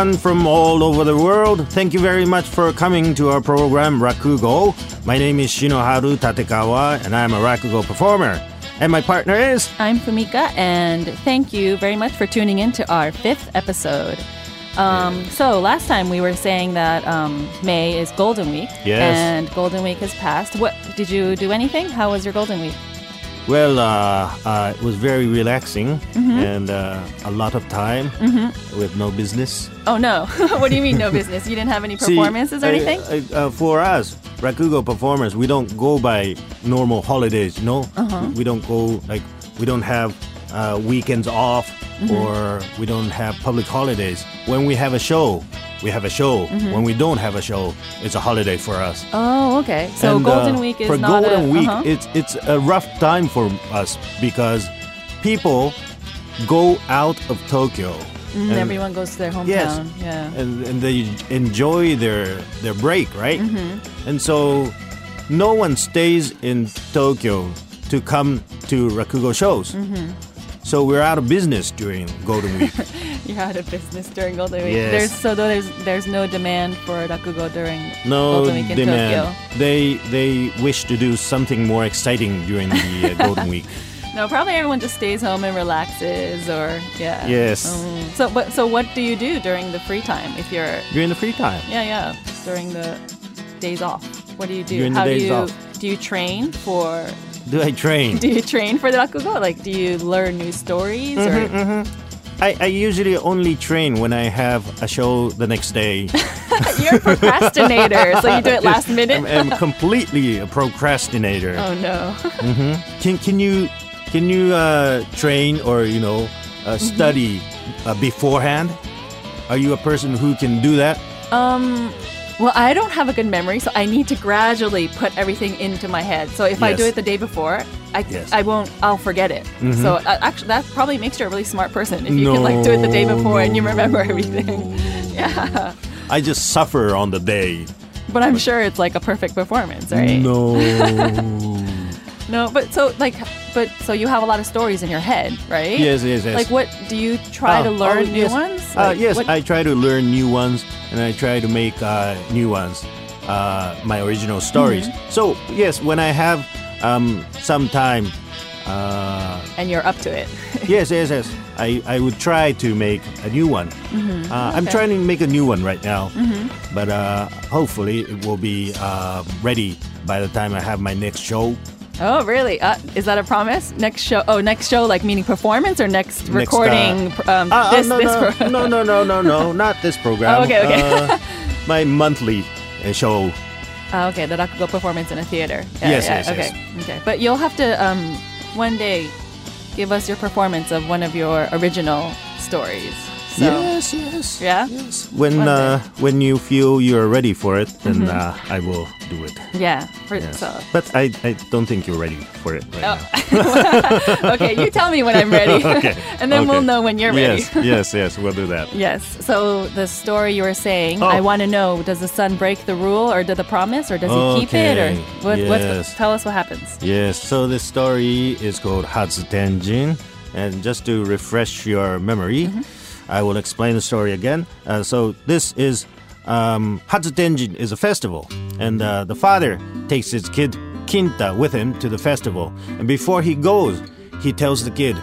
everyone from all over the world. Thank you very much for coming to our program Rakugo. My name is Shinoharu Tatekawa, and I'm a Rakugo performer. And my partner is. I'm Fumika, and thank you very much for tuning in to our fifth episode. Um, so last time we were saying that um, May is Golden Week, Yes. and Golden Week has passed. What did you do? Anything? How was your Golden Week? Well, uh, uh, it was very relaxing and uh, a lot of time with no business. Oh no! what do you mean no business? You didn't have any See, performances or I- anything? I- uh, for us, Rakugo performers, we don't go by normal holidays. You know, Uh-huh. we don't go like we don't have uh, weekends off Mm-hmm. or we don't have public holidays. When we have a show, we have a show. Mm-hmm. When we don't have a show, it's a holiday for us. oh, okay. So And, Golden uh, Week is for not Golden a, Week. uh-huh. It's it's a rough time for us because people go out of Tokyo. Mm, and- everyone goes to their hometown. Yes. Yeah. and, and they enjoy their their break, right? Mm-hmm. And so no one stays in Tokyo to come to Rakugo shows. Mm-hmm. So we're out of business during Golden Week. You're out of business during Golden Week. Yes. There's so there's there's no demand for rakugo during No Golden Week in demand. Tokyo. They they wish to do something more exciting during the uh, Golden Week. No, probably everyone just stays home and relaxes, or yeah. Yes. Um, so, but so what do you do during the free time if you're During the free time. yeah yeah during the days off? What do you do? During the How days do you off. do you train for? Do I train? Do you train for the rakugo? Like, do you learn new stories or? I, I usually only train when I have a show the next day. You're a procrastinator, so you do it last minute. I'm, I'm completely a procrastinator. oh no. Can can you can you uh, train or you know uh, Mm-hmm. study uh, beforehand? Are you a person who can do that? Um, well, I don't have a good memory, so I need to gradually put everything into my head. So if I do it the day before, I, Yes. Mm-hmm. I won't. I'll forget it. So uh, actually, that probably makes you a really smart person if you can like do it the day No, before and you no, remember everything. yeah, I just suffer on the day. but I'm sure it's like a perfect performance, right? No. No, but so like, but so you have a lot of stories in your head, right? yes, yes, yes. Like, what do you try Uh, to learn oh, new yes. ones? Uh, Like, yes, what- I try to learn new ones and I try to make uh, new ones, uh, my original stories. Mm-hmm. So, yes, when I have um, some time, uh, and you're up to it. yes, yes, yes, I, I would try to make a new one. Uh, I'm Mm-hmm. Trying to make a new one right now, but uh, hopefully it will be uh, ready by the time I have my next show. Oh, really? Uh, is that a promise? Next show? Oh, next show, like meaning performance or next, Next, uh, recording? um, Uh, uh, this, no, this no, no, no, no, no, no, not this program. Oh, okay, okay. Uh, my monthly uh, show. Oh, okay, the rakugo performance in a theater. Yeah, Yes, yeah, yes, okay, yes. okay. But you'll have to um, one day give us your performance of one of your original stories. So, Yes, yes. Yeah? Yes. When uh, when you feel you're ready for it, then Mm-hmm. uh, I will do it. Yeah. For, Yes. So, But I, I don't think you're ready for it right Oh. now. okay, you tell me when I'm ready, Okay, and then we'll know when you're ready. Yes, yes, yes. We'll do that. Yes. So the story you were saying, Oh. I want to know: Does the son break the rule, or did the promise, or does he keep it, or Okay, what? What's, yes. tell us what happens. Yes. So the story is called Hatsutenjin, and just to refresh your memory, Mm-hmm. I will explain the story again. Uh, so this is um, Hatsutenjin is a festival, and uh, the father takes his kid Kinta with him to the festival, and before he goes, he tells the kid,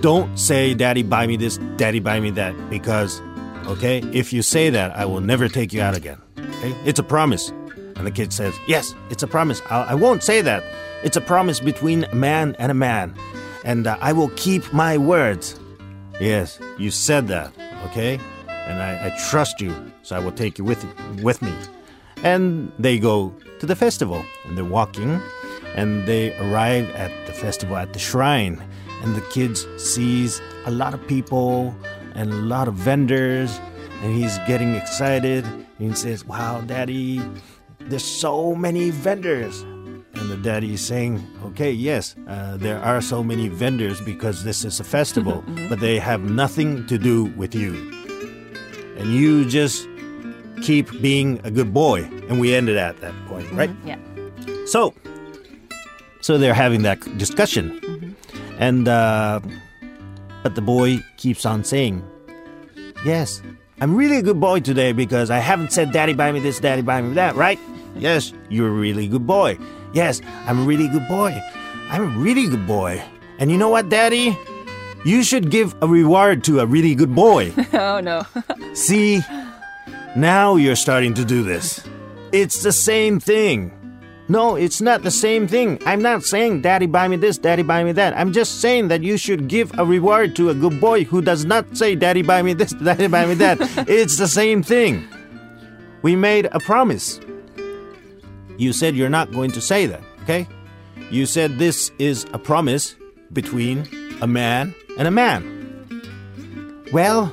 "Don't say, Daddy, buy me this, Daddy, buy me that, because." Okay, if you say that, I will never take you out again. Okay, it's a promise. And the kid says, Yes, it's a promise. I'll, I won't say that. It's a promise between a man and a man. And uh, I will keep my words. Yes, you said that. Okay? And I, I trust you, so I will take you with, with me. And they go to the festival. And they're walking. And they arrive at the festival at the shrine. And the kids sees a lot of people and a lot of vendors. And he's getting excited. And he says, Wow, Daddy, there's so many vendors. And the daddy is saying, okay, yes, uh, there are so many vendors because this is a festival, but they have nothing to do with you. And you just keep being a good boy. And we ended at that point, right? Yeah. So, so they're having that discussion, and uh, but the boy keeps on saying, "Yes, I'm really a good boy today because I haven't said daddy buy me this, daddy buy me that, right? Yes, you're a really good boy. Yes, I'm a really good boy. I'm a really good boy. And you know what, daddy? You should give a reward to a really good boy. oh no. See, now you're starting to do this. It's the same thing. No, it's not the same thing. I'm not saying daddy buy me this, daddy buy me that. I'm just saying that you should give a reward to a good boy who does not say daddy buy me this, daddy buy me that. it's the same thing. We made a promise. You said you're not going to say that, okay? You said this is a promise between a man and a man. Well,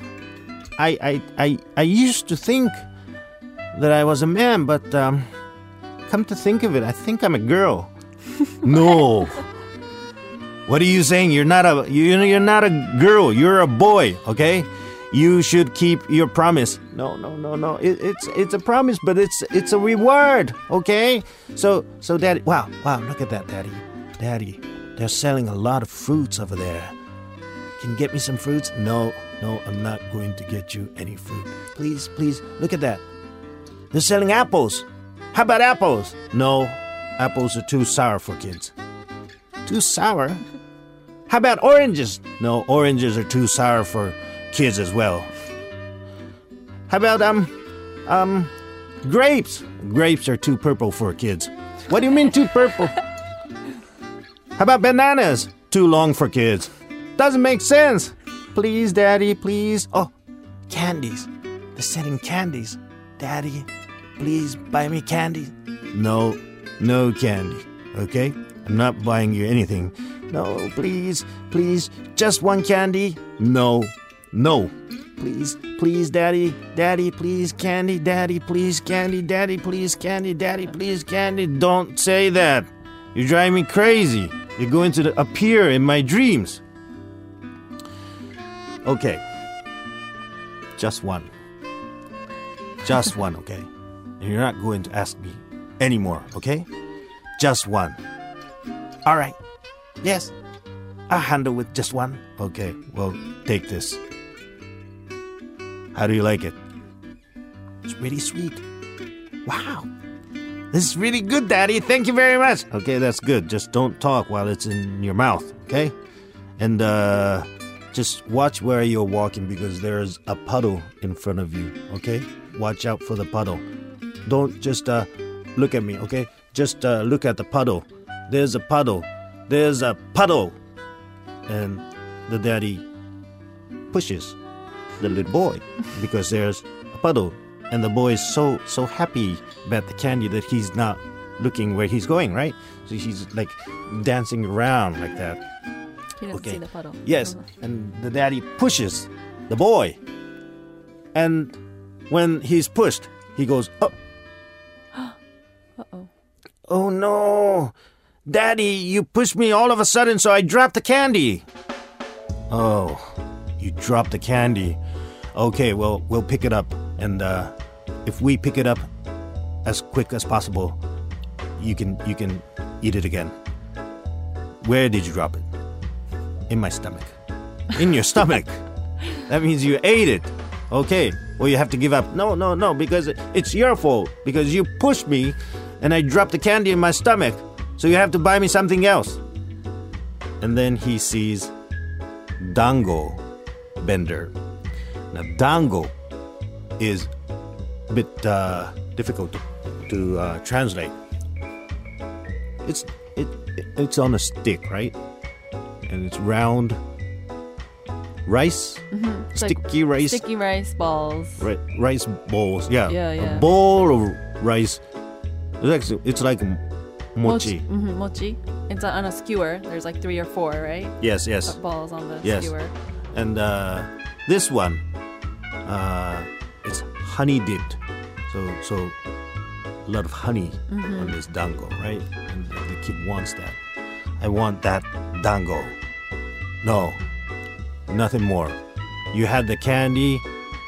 I I I, I used to think that I was a man, but um, come to think of it, I think I'm a girl. no. What are you saying? You're not a you you're not a girl. You're a boy. Okay. You should keep your promise. No, no, no, no. It, it's it's a promise, but it's it's a reward. Okay. So so, daddy. Wow, wow. Look at that, daddy. Daddy, they're selling a lot of fruits over there. Can you get me some fruits? No, no, I'm not going to get you any fruit. Please, please, look at that. They're selling apples. How about apples? No, apples are too sour for kids. Too sour? How about oranges? No, oranges are too sour for kids as well. How about um um grapes? Grapes are too purple for kids. What do you mean too purple? How about bananas? Too long for kids. Doesn't make sense. Please, Daddy, please. Oh, candies. They're selling candies. Daddy, please buy me candy. No, no candy. Okay? I'm not buying you anything. No, please, please, just one candy. No, no. Please, please, Daddy, Daddy, please, candy, Daddy, please, candy, Daddy, please, candy, Daddy, please, candy. Don't say that. You drive me crazy. You're going to appear in my dreams. Okay. Just one. Just one, okay? And you're not going to ask me anymore, okay? Just one. All right. Yes. I'll handle with just one. Okay, well, take this. How do you like it? It's really sweet. Wow. This is really good, Daddy. Thank you very much. Okay, that's good. Just don't talk while it's in your mouth, okay? And uh just watch where you're walking because there's a puddle in front of you, okay? Watch out for the puddle. Don't just uh look at me, okay? Just uh look at the puddle. There's a puddle. There's a puddle. And the daddy pushes the little boy because there's a puddle. And the boy is so so happy about the candy that he's not looking where he's going right? So he's like dancing around like that. He doesn't Okay. see the puddle. yes. And the daddy pushes the boy. And when he's pushed he goes oh Uh oh. oh no. Daddy you pushed me all of a sudden so i dropped the candy. Oh you dropped the candy okay well we'll pick it up. And uh, if we pick it up as quick as possible you can you can eat it again. Where did you drop it? In my stomach. In your stomach. That means you ate it. Okay well you have to give up. No no no because it's your fault because you pushed me and i dropped the candy in my stomach. So you have to buy me something else. And then he sees dango bender now dango is a bit uh, difficult to, to uh, translate it's it, it's on a stick right and it's round rice like sticky rice Sticky rice balls. ri- rice balls yeah Yeah, yeah. a bowl of rice it's actually it's like m- mochi hmm mochi. It's on a skewer. There's like three or four, right? yes yes Balls on the Yes. skewer. and uh, this one uh, it's honey dipped. So so a lot of honey Mm-hmm. on this dango right? And the kid wants that. I want that dango. No nothing more. You had the candy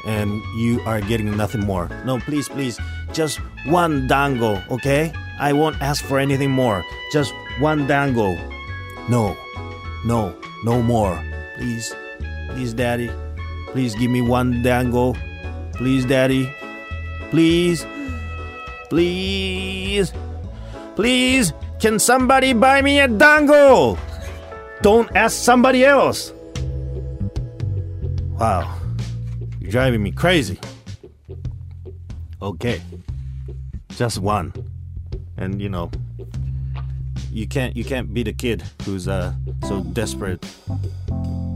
and you are getting nothing more. No please please just one dango okay? I won't ask for anything more. Just one dango. No no no more. Please please daddy please give me one dango Please, Daddy. Please. Please. Please. Can somebody buy me a dango? Don't ask somebody else. Wow. You're driving me crazy. Okay. Just one. And you know, you can't you can't beat a kid who's uh so desperate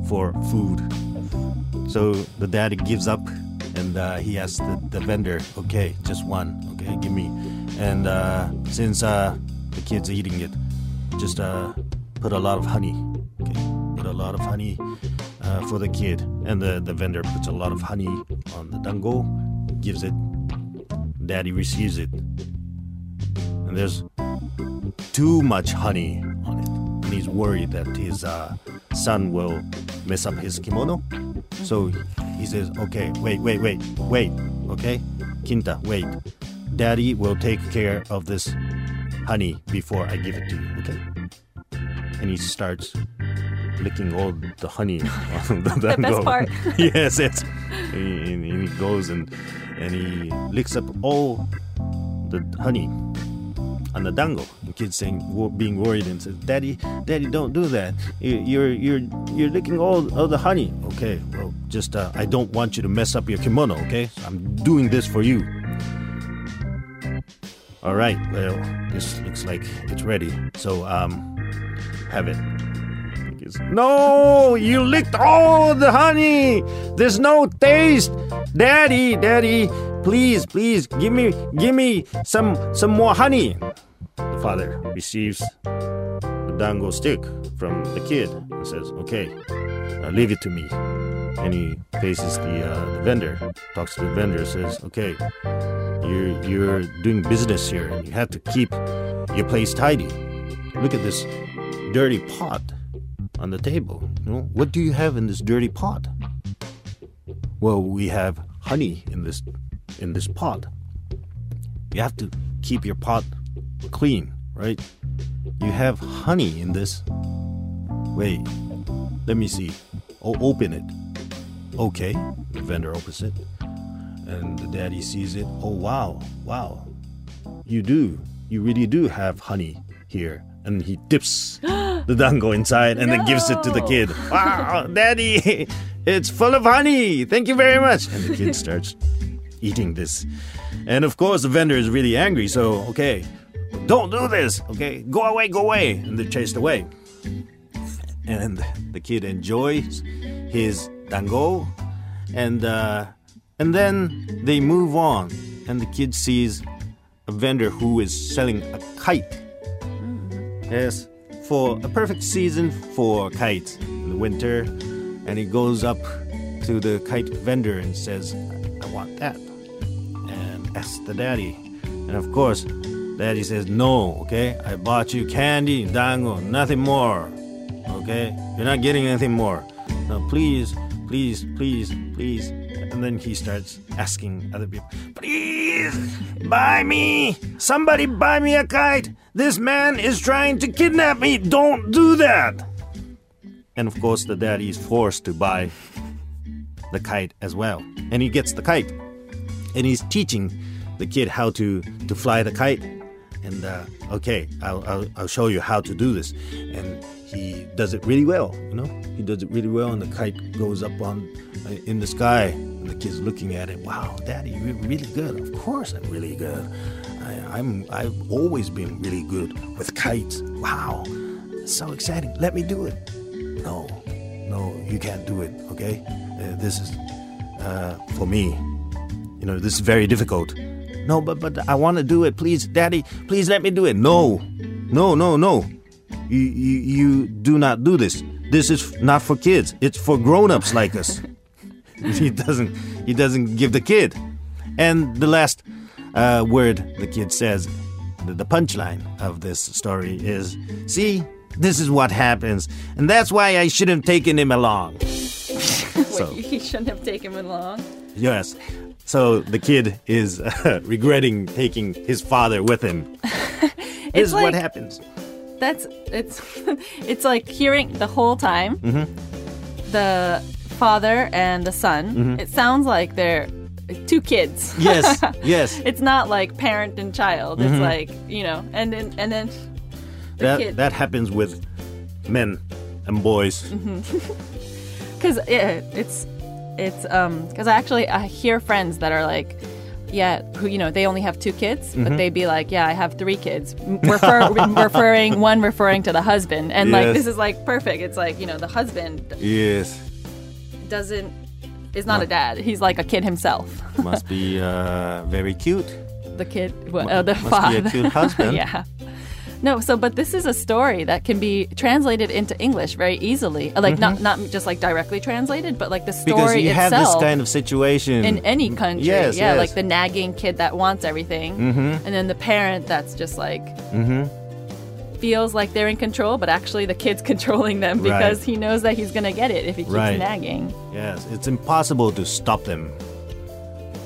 for food. So the daddy gives up and uh, he asks the, the vendor, okay, just one, okay, give me. And uh, since uh, the kid's eating it, just uh, put a lot of honey, okay, put a lot of honey uh, for the kid. And the, the vendor puts a lot of honey on the dango, gives it, daddy receives it. And there's too much honey on it. And he's worried that his uh, son will mess up his kimono. So he says, okay, wait, wait, wait, wait, okay? Kinta, wait. Daddy will take care of this honey before I give it to you, okay? And he starts licking all the honey on the The best dango. part. yes, it's. And he, and he goes and and he licks up all the honey on the dango. Kid's saying, being worried, and says, "Daddy, Daddy, don't do that. You- You're you're you're licking all of the honey." Okay, well, just uh, I don't want you to mess up your kimono. Okay, I'm doing this for you. All right. Well, this looks like it's ready. So um, have it. No, you licked all the honey. There's no taste. Daddy, daddy, please, please give me give me some some more honey. The father receives the dango stick from the kid and says, "Okay, uh, leave it to me." And he faces the, uh, the vendor, talks to the vendor, says, "Okay, you're you're doing business here, and you have to keep your place tidy. Look at this dirty pot on the table. You know, what do you have in this dirty pot? Well, we have honey in this in this pot. You have to keep your pot clean, right? You have honey in this. Wait, let me see. Oh, open it. Okay, the vendor opens it, and the daddy sees it. Oh, wow, wow. You do. You really do have honey here. And he dips the dango inside and then gives it to the kid. Wow, daddy, it's full of honey. Thank you very much. And the kid starts eating this. And of course, the vendor is really angry. So, okay, don't do this. Okay, go away, go away. And they're chased away. And the kid enjoys his dango. And, uh, and then they move on. And the kid sees a vendor who is selling a kite. Yes, for a perfect season for kites in the winter. And he goes up to the kite vendor and says, I want that. And asks the daddy. And of course, daddy says, No, okay? I bought you candy, dango, nothing more. Okay? You're not getting anything more. No, please, please, please, please. And then he starts asking other people, Please, buy me! Somebody buy me a kite! This man is trying to kidnap me! Don't do that! And of course, the daddy is forced to buy the kite as well. And he gets the kite. And he's teaching the kid how to, to fly the kite. And uh, okay, I'll, I'll, I'll show you how to do this. And he does it really well, you know? He does it really well, and the kite goes up on uh, in the sky. And the kid's looking at it. Wow, Daddy, you're really good. Of course, I'm really good. I, I'm I've always been really good with kites. Wow, so exciting. Let me do it. No, no, you can't do it. Okay, uh, this is uh, for me. You know, this is very difficult. No, but but I want to do it. Please, Daddy, please let me do it. No, no, no, no. You you you do not do this. This is not for kids. It's for grown-ups like us. he doesn't he doesn't give the kid. And the last uh, word the kid says, the, the punchline of this story is, "See, this is what happens, and that's why I shouldn't have taken him along." so Wait, he shouldn't have taken him along. yes, so the kid is uh, regretting taking his father with him. this is what happens. That's it's it's like hearing the whole time Mm-hmm. the father and the son. It sounds like they're two kids. Yes, yes. It's not like parent and child. It's like you know, and then and then the that kid. that happens with men and boys. because it, it's it's um because I actually I hear friends that are like yeah who you know they only have two kids Mm-hmm. but they'd be like yeah I have three kids refer, referring one referring to the husband and like this is like perfect. It's like you know the husband Yes, doesn't is not a dad. He's like a kid himself. Must be uh, very cute. the kid well, uh, the must be a father. cute husband. yeah no so but this is a story that can be translated into english very easily Uh, like not not just like directly translated but like the story Mm-hmm. Because you itself have this kind of situation in any country. Yes, yeah, yes. like the nagging kid that wants everything, mm-hmm. and then the parent that's just like Mm-hmm. feels like they're in control, but actually the kid's controlling them Right. because he knows that he's gonna get it if he keeps Right. nagging. Yes, it's impossible to stop them.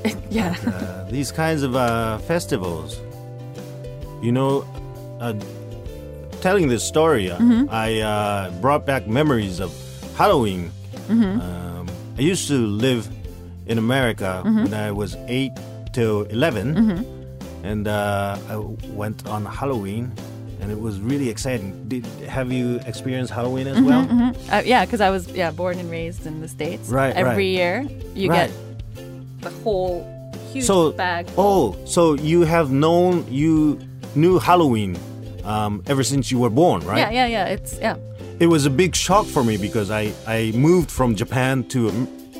Yeah, Uh, these kinds of uh, festivals, you know, uh, telling this story, uh, Mm-hmm. I uh, brought back memories of Halloween. Mm-hmm. Um, I used to live in America Mm-hmm. when I was 8 to 11, and uh, I went on Halloween. And it was really exciting. Did have you experienced Halloween as well? uh, yeah, because I was yeah born and raised in the states. Right, Every right. year you Right. get the whole huge so bag. oh so you have known you knew halloween um, ever since you were born right Yeah, yeah, yeah. It's yeah. it was a big shock for me because i i moved from japan to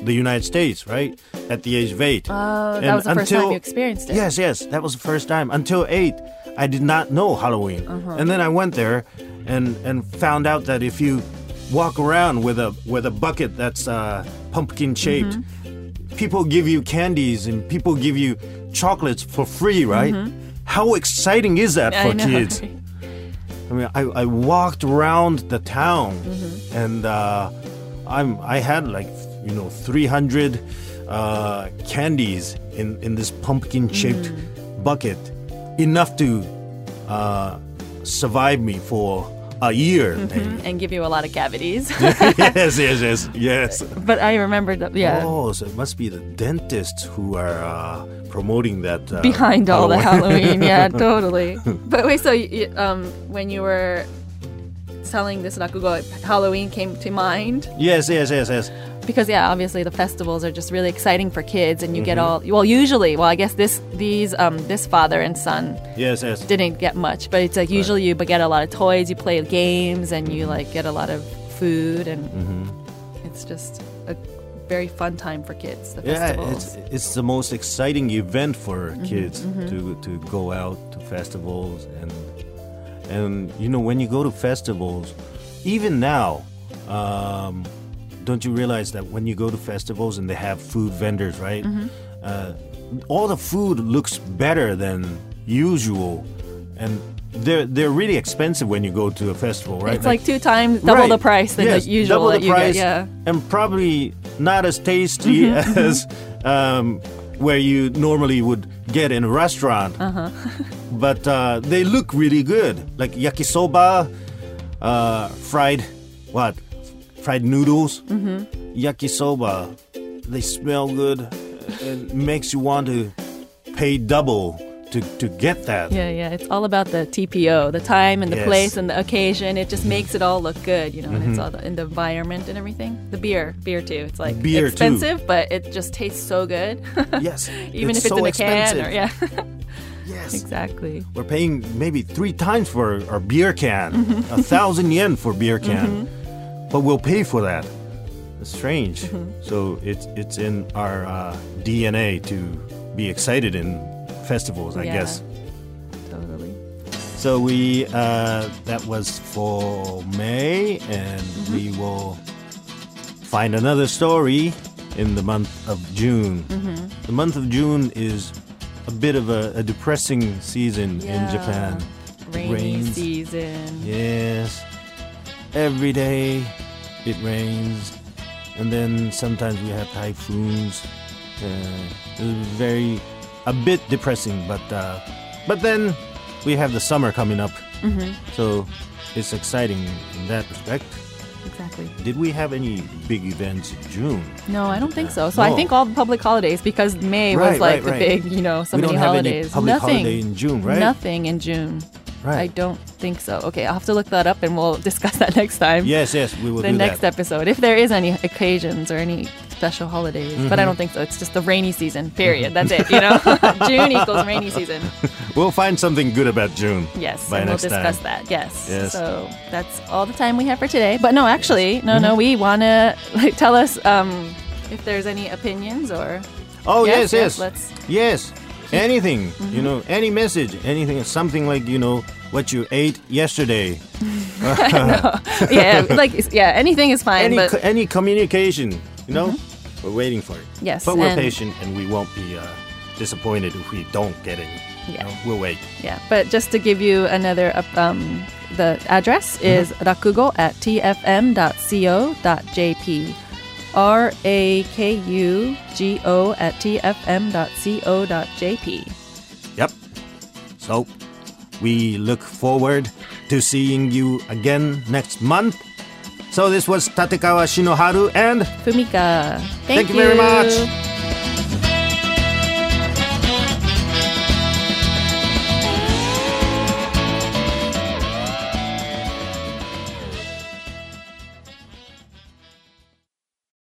the united states right at the age of eight Oh, that was the first time until- you experienced it. yes yes that was the first time until eight i did not know halloween Uh-huh. and then i went there and and found out that if you walk around with a with a bucket that's uh, pumpkin shaped Mm-hmm. people give you candies and people give you chocolates for free right how exciting is that for. I kids I mean, I, I walked around the town, Mm-hmm. and uh, I'm I had like you know 300 uh, candies in in this pumpkin shaped Mm. bucket, enough to uh, survive me for a year. maybe. and give you a lot of cavities. yes, yes, yes, yes. but I remember that. Yeah. Oh, so it must be the dentists who are uh, promoting that uh, behind all the Halloween. Halloween. Yeah, totally. But wait, so you, um, when you were selling this rakugo, Halloween came to mind yes, yes, yes, yes. Because yeah, obviously the festivals are just really exciting for kids, and you get Mm-hmm. all well. Usually, well, I guess this these um, this father and son Yes, yes. didn't get much, but it's like usually you but get a lot of toys, you play games, and you like get a lot of food, and Mm-hmm. it's just a very fun time for kids. The Yeah, festivals. it's it's the most exciting event for Mm-hmm, kids to to go out to festivals and and you know when you go to festivals, even now, um, don't you realize that when you go to festivals and they have food vendors, right? Mm-hmm. Uh, all the food looks better than usual, and they're they're really expensive when you go to a festival, right? It's like two times double Right. the price than yes, the usual double that the you price, get. Yeah. Mm-hmm, and probably not as tasty as um, where you normally would get in a restaurant. Uh-huh. but uh, they look really good, like yakisoba, uh, fried what, fried noodles, Mm-hmm. yakisoba. They smell good. It makes you want to pay double to, to get that. Yeah, yeah. It's all about the TPO, the time and the Yes. place and the occasion. It just makes it all look good, you know, and it's all the, in the environment and everything. The beer, beer too. It's like Beer, too. expensive, but it just tastes so good. Yes, Even it's if it's so in a expensive. can or yeah, Yes. exactly. We're paying maybe three times for our beer can, Mm-hmm. a thousand yen for beer can, but we'll pay for that. It's strange. Mm-hmm. So it's it's in our uh, DNA to be excited in festivals, I Yeah. guess. Totally. So we uh, that was for May, and Mm-hmm. we will find another story in the month of June. Mm-hmm. The month of June is a bit of a, a depressing season in Japan. Rainy season. Yes. Every day it rains, and then sometimes we have typhoons. Uh, it's very a bit depressing, but uh, but then we have the summer coming up, Mm-hmm. so it's exciting in that respect. exactly. Did we have any big events in June? No, I don't think so. So I think all the public holidays because May was like right, the right. big, you know, so we many don't have holidays. any public Nothing. holiday in June, right? Nothing in June. I don't think so. Okay, I'll have to look that up and we'll discuss that next time. Yes, yes, we will the next that. episode, if there is any occasions or any special holidays. But I Mm-hmm. don't think so. It's just the rainy season, period. That's it, you know? June equals rainy season. We'll find something good about June. Yes, By and we'll discuss time. that. Yes. Yes. So that's all the time we have for today. But no, actually, no, Mm-hmm. no, we want to like, tell us um, if there's any opinions or. Oh yes, Yes, yes, yes, let's- yes. Anything, Mm-hmm. you know, any message, anything, something like you know what you ate yesterday. yeah, like yeah, anything is fine. any but co- any communication, you know, we're waiting for it. Yes, but we're and- patient and we won't be uh, disappointed if we don't get any. you Yeah. know, we'll wait. yeah, but just to give you another, um, the address is rakugo at tfm.co.jp. R A K U G O at tfm.co.jp. Yep. So we look forward to seeing you again next month. So this was Tatekawa Shinoharu and Fumika. Thank, Thank you very much.